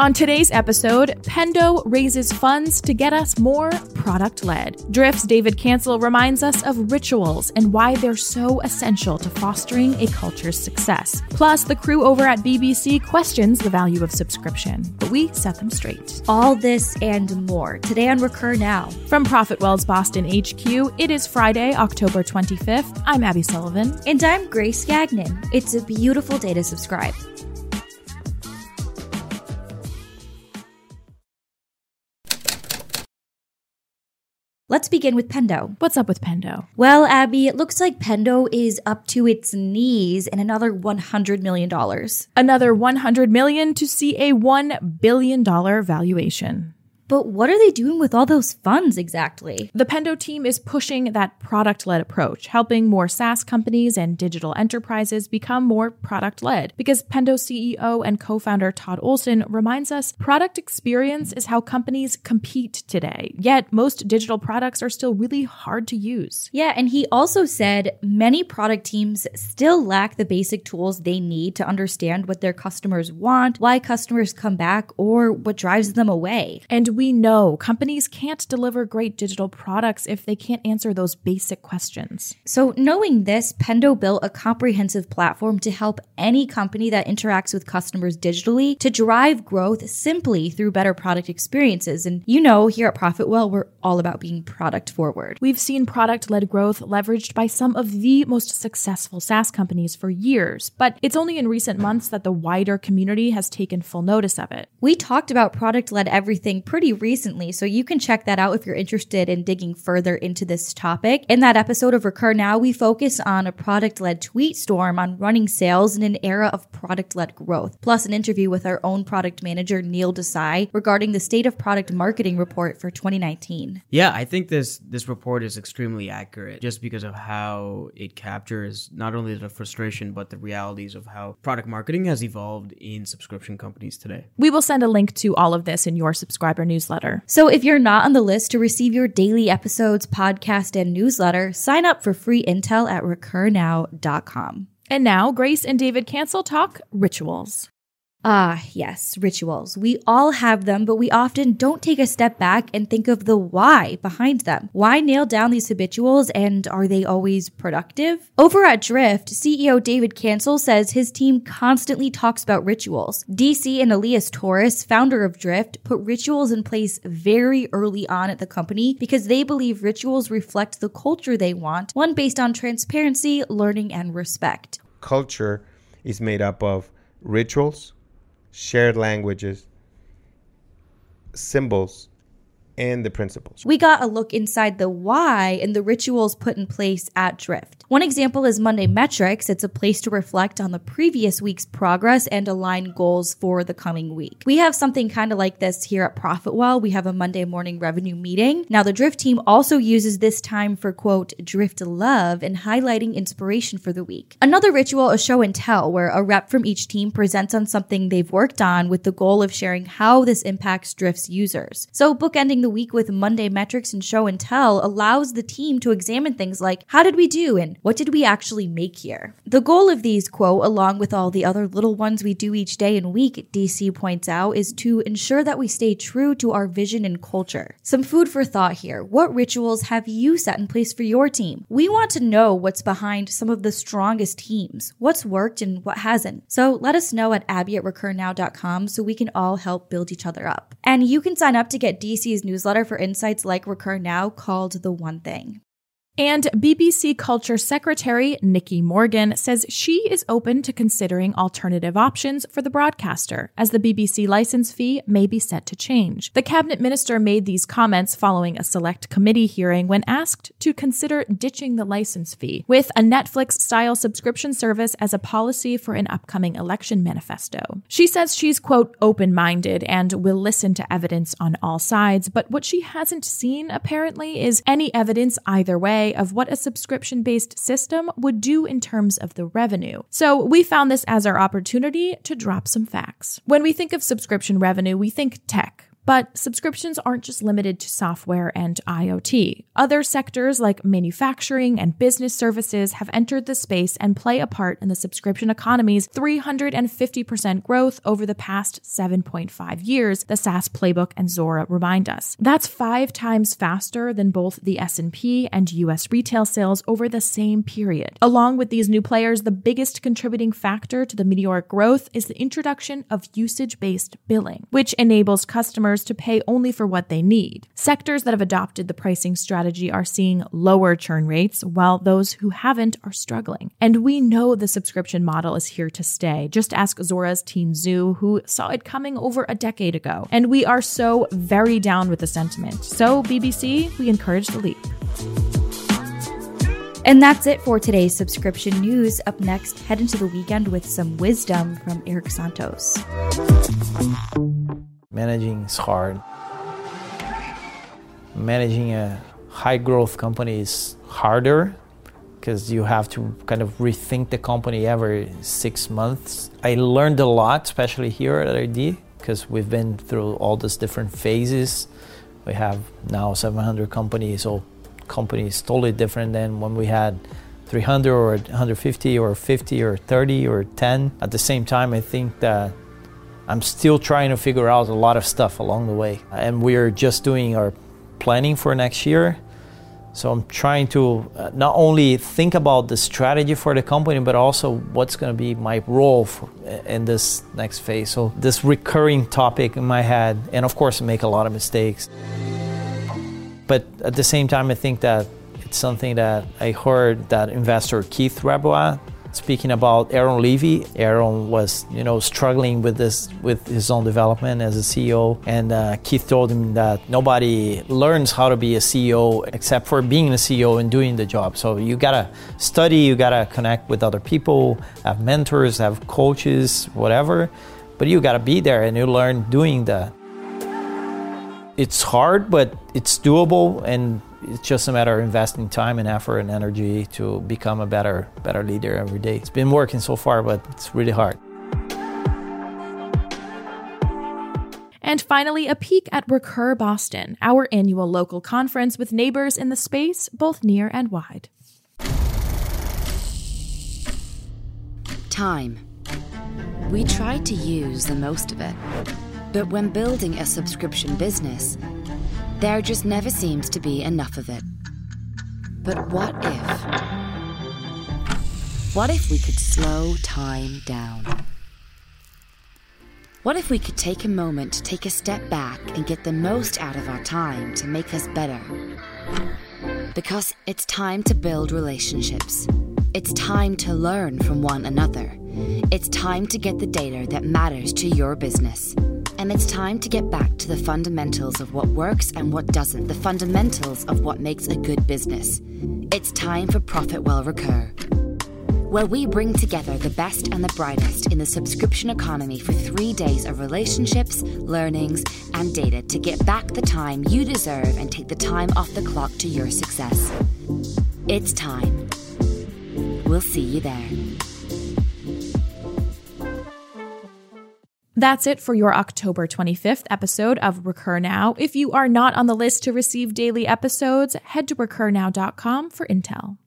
On today's episode, Pendo raises funds to get us more product led. Drift's David Cancel reminds us of rituals and why they're so essential to fostering a culture's success. Plus, the crew over at BBC questions the value of subscription, but we set them straight. All this and more today on Recur Now. From ProfitWell's Boston HQ, it is Friday, October 25th. I'm Abby Sullivan. And I'm Grace Gagnon. It's a beautiful day to subscribe. Let's begin with Pendo. What's up with Pendo? Well, Abby, it looks like Pendo is up to its knees in another $100 million. Another 100 million to see a 1 billion dollar valuation. But what are they doing with all those funds exactly? The Pendo team is pushing that product led approach, helping more SaaS companies and digital enterprises become more product led. Because Pendo CEO and co founder Todd Olson reminds us product experience is how companies compete today. Yet most digital products are still really hard to use. Yeah, and he also said many product teams still lack the basic tools they need to understand what their customers want, why customers come back, or what drives them away. And we know companies can't deliver great digital products if they can't answer those basic questions. So, knowing this, Pendo built a comprehensive platform to help any company that interacts with customers digitally to drive growth simply through better product experiences. And you know, here at ProfitWell, we're all about being product forward. We've seen product led growth leveraged by some of the most successful SaaS companies for years, but it's only in recent months that the wider community has taken full notice of it. We talked about product led everything pretty recently, so you can check that out if you're interested in digging further into this topic. In that episode of Recur Now, we focus on a product led tweet storm on running sales in an era of product led growth, plus an interview with our own product manager, Neil Desai, regarding the state of product marketing report for 2019. Yeah, I think this this report is extremely accurate just because of how it captures not only the frustration but the realities of how product marketing has evolved in subscription companies today. We will send a link to all of this in your subscriber newsletter. So if you're not on the list to receive your daily episodes, podcast, and newsletter, sign up for free intel at recurnow.com. And now, Grace and David Cancel talk rituals. Ah, yes, rituals. We all have them, but we often don't take a step back and think of the why behind them. Why nail down these habituals and are they always productive? Over at Drift, CEO David Cancel says his team constantly talks about rituals. DC and Elias Torres, founder of Drift, put rituals in place very early on at the company because they believe rituals reflect the culture they want, one based on transparency, learning, and respect. Culture is made up of rituals, shared languages, symbols, and the principles. We got a look inside the why and the rituals put in place at Drift. One example is Monday Metrics. It's a place to reflect on the previous week's progress and align goals for the coming week. We have something kind of like this here at ProfitWell. We have a Monday morning revenue meeting. Now, the Drift team also uses this time for quote, Drift love and highlighting inspiration for the week. Another ritual is show and tell, where a rep from each team presents on something they've worked on with the goal of sharing how this impacts Drift's users. So, bookending the week with Monday metrics and show and tell allows the team to examine things like how did we do and what did we actually make here? The goal of these, quote, along with all the other little ones we do each day and week, DC points out, is to ensure that we stay true to our vision and culture. Some food for thought here. What rituals have you set in place for your team? We want to know what's behind some of the strongest teams, what's worked and what hasn't. So let us know at abby at recurnow.com so we can all help build each other up. And you can sign up to get DC's newsletter for insights like Recur Now called The One Thing. And BBC Culture Secretary Nicky Morgan says she is open to considering alternative options for the broadcaster, as the BBC license fee may be set to change. The cabinet minister made these comments following a select committee hearing when asked to consider ditching the license fee, with a Netflix style subscription service as a policy for an upcoming election manifesto. She says she's, quote, open minded and will listen to evidence on all sides, but what she hasn't seen, apparently, is any evidence either way of what a subscription based system would do in terms of the revenue. So we found this as our opportunity to drop some facts. When we think of subscription revenue, we think tech. But subscriptions aren't just limited to software and IoT. Other sectors like manufacturing and business services have entered the space and play a part in the subscription economy's 350% growth over the past 7.5 years, the SaaS playbook and Zuora remind us. That's 5 times faster than both the S&P and US retail sales over the same period. Along with these new players, the biggest contributing factor to the meteoric growth is the introduction of usage-based billing, which enables customers to pay only for what they need. Sectors that have adopted the pricing strategy are seeing lower churn rates, while those who haven't are struggling. And we know the subscription model is here to stay. Just ask Zuora's Tien Tzuo, who saw it coming over a decade ago. And we are so very down with the sentiment. So, BBC, we encourage the leap. And that's it for today's subscription news. Up next, head into the weekend with some wisdom from Eric Santos. Managing is hard. Managing a high growth company is harder because you have to kind of rethink the company every six months. I learned a lot, especially here at RD, because we've been through all these different phases. We have now 700 companies, so companies totally different than when we had 300 or 150 or 50 or 30 or 10. At the same time, I think that I'm still trying to figure out a lot of stuff along the way. And we're just doing our planning for next year. So I'm trying to uh, not only think about the strategy for the company, but also what's going to be my role for, in this next phase. So this recurring topic in my head, and of course, make a lot of mistakes. But at the same time, I think that it's something that I heard that investor Keith Rabois speaking about Aaron Levie, Aaron was, you know, struggling with this with his own development as a CEO, and uh, Keith told him that nobody learns how to be a CEO except for being a CEO and doing the job. So you gotta study, you gotta connect with other people, have mentors, have coaches, whatever, but you gotta be there and you learn doing that. It's hard, but it's doable, and it's just a matter of investing time and effort and energy to become a better, better leader every day. It's been working so far, but it's really hard. And finally, a peek at Recur Boston, our annual local conference with neighbors in the space, both near and wide. Time. We try to use the most of it. But when building a subscription business, there just never seems to be enough of it. But what if? What if we could slow time down? What if we could take a moment to take a step back and get the most out of our time to make us better? Because it's time to build relationships. It's time to learn from one another. It's time to get the data that matters to your business. And it's time to get back to the fundamentals of what works and what doesn't, the fundamentals of what makes a good business. It's time for ProfitWell Recur, where we bring together the best and the brightest in the subscription economy for three days of relationships, learnings, and data to get back the time you deserve and take the time off the clock to your success. It's time. We'll see you there. That's it for your October 25th episode of Recur Now. If you are not on the list to receive daily episodes, head to recurnow.com for intel.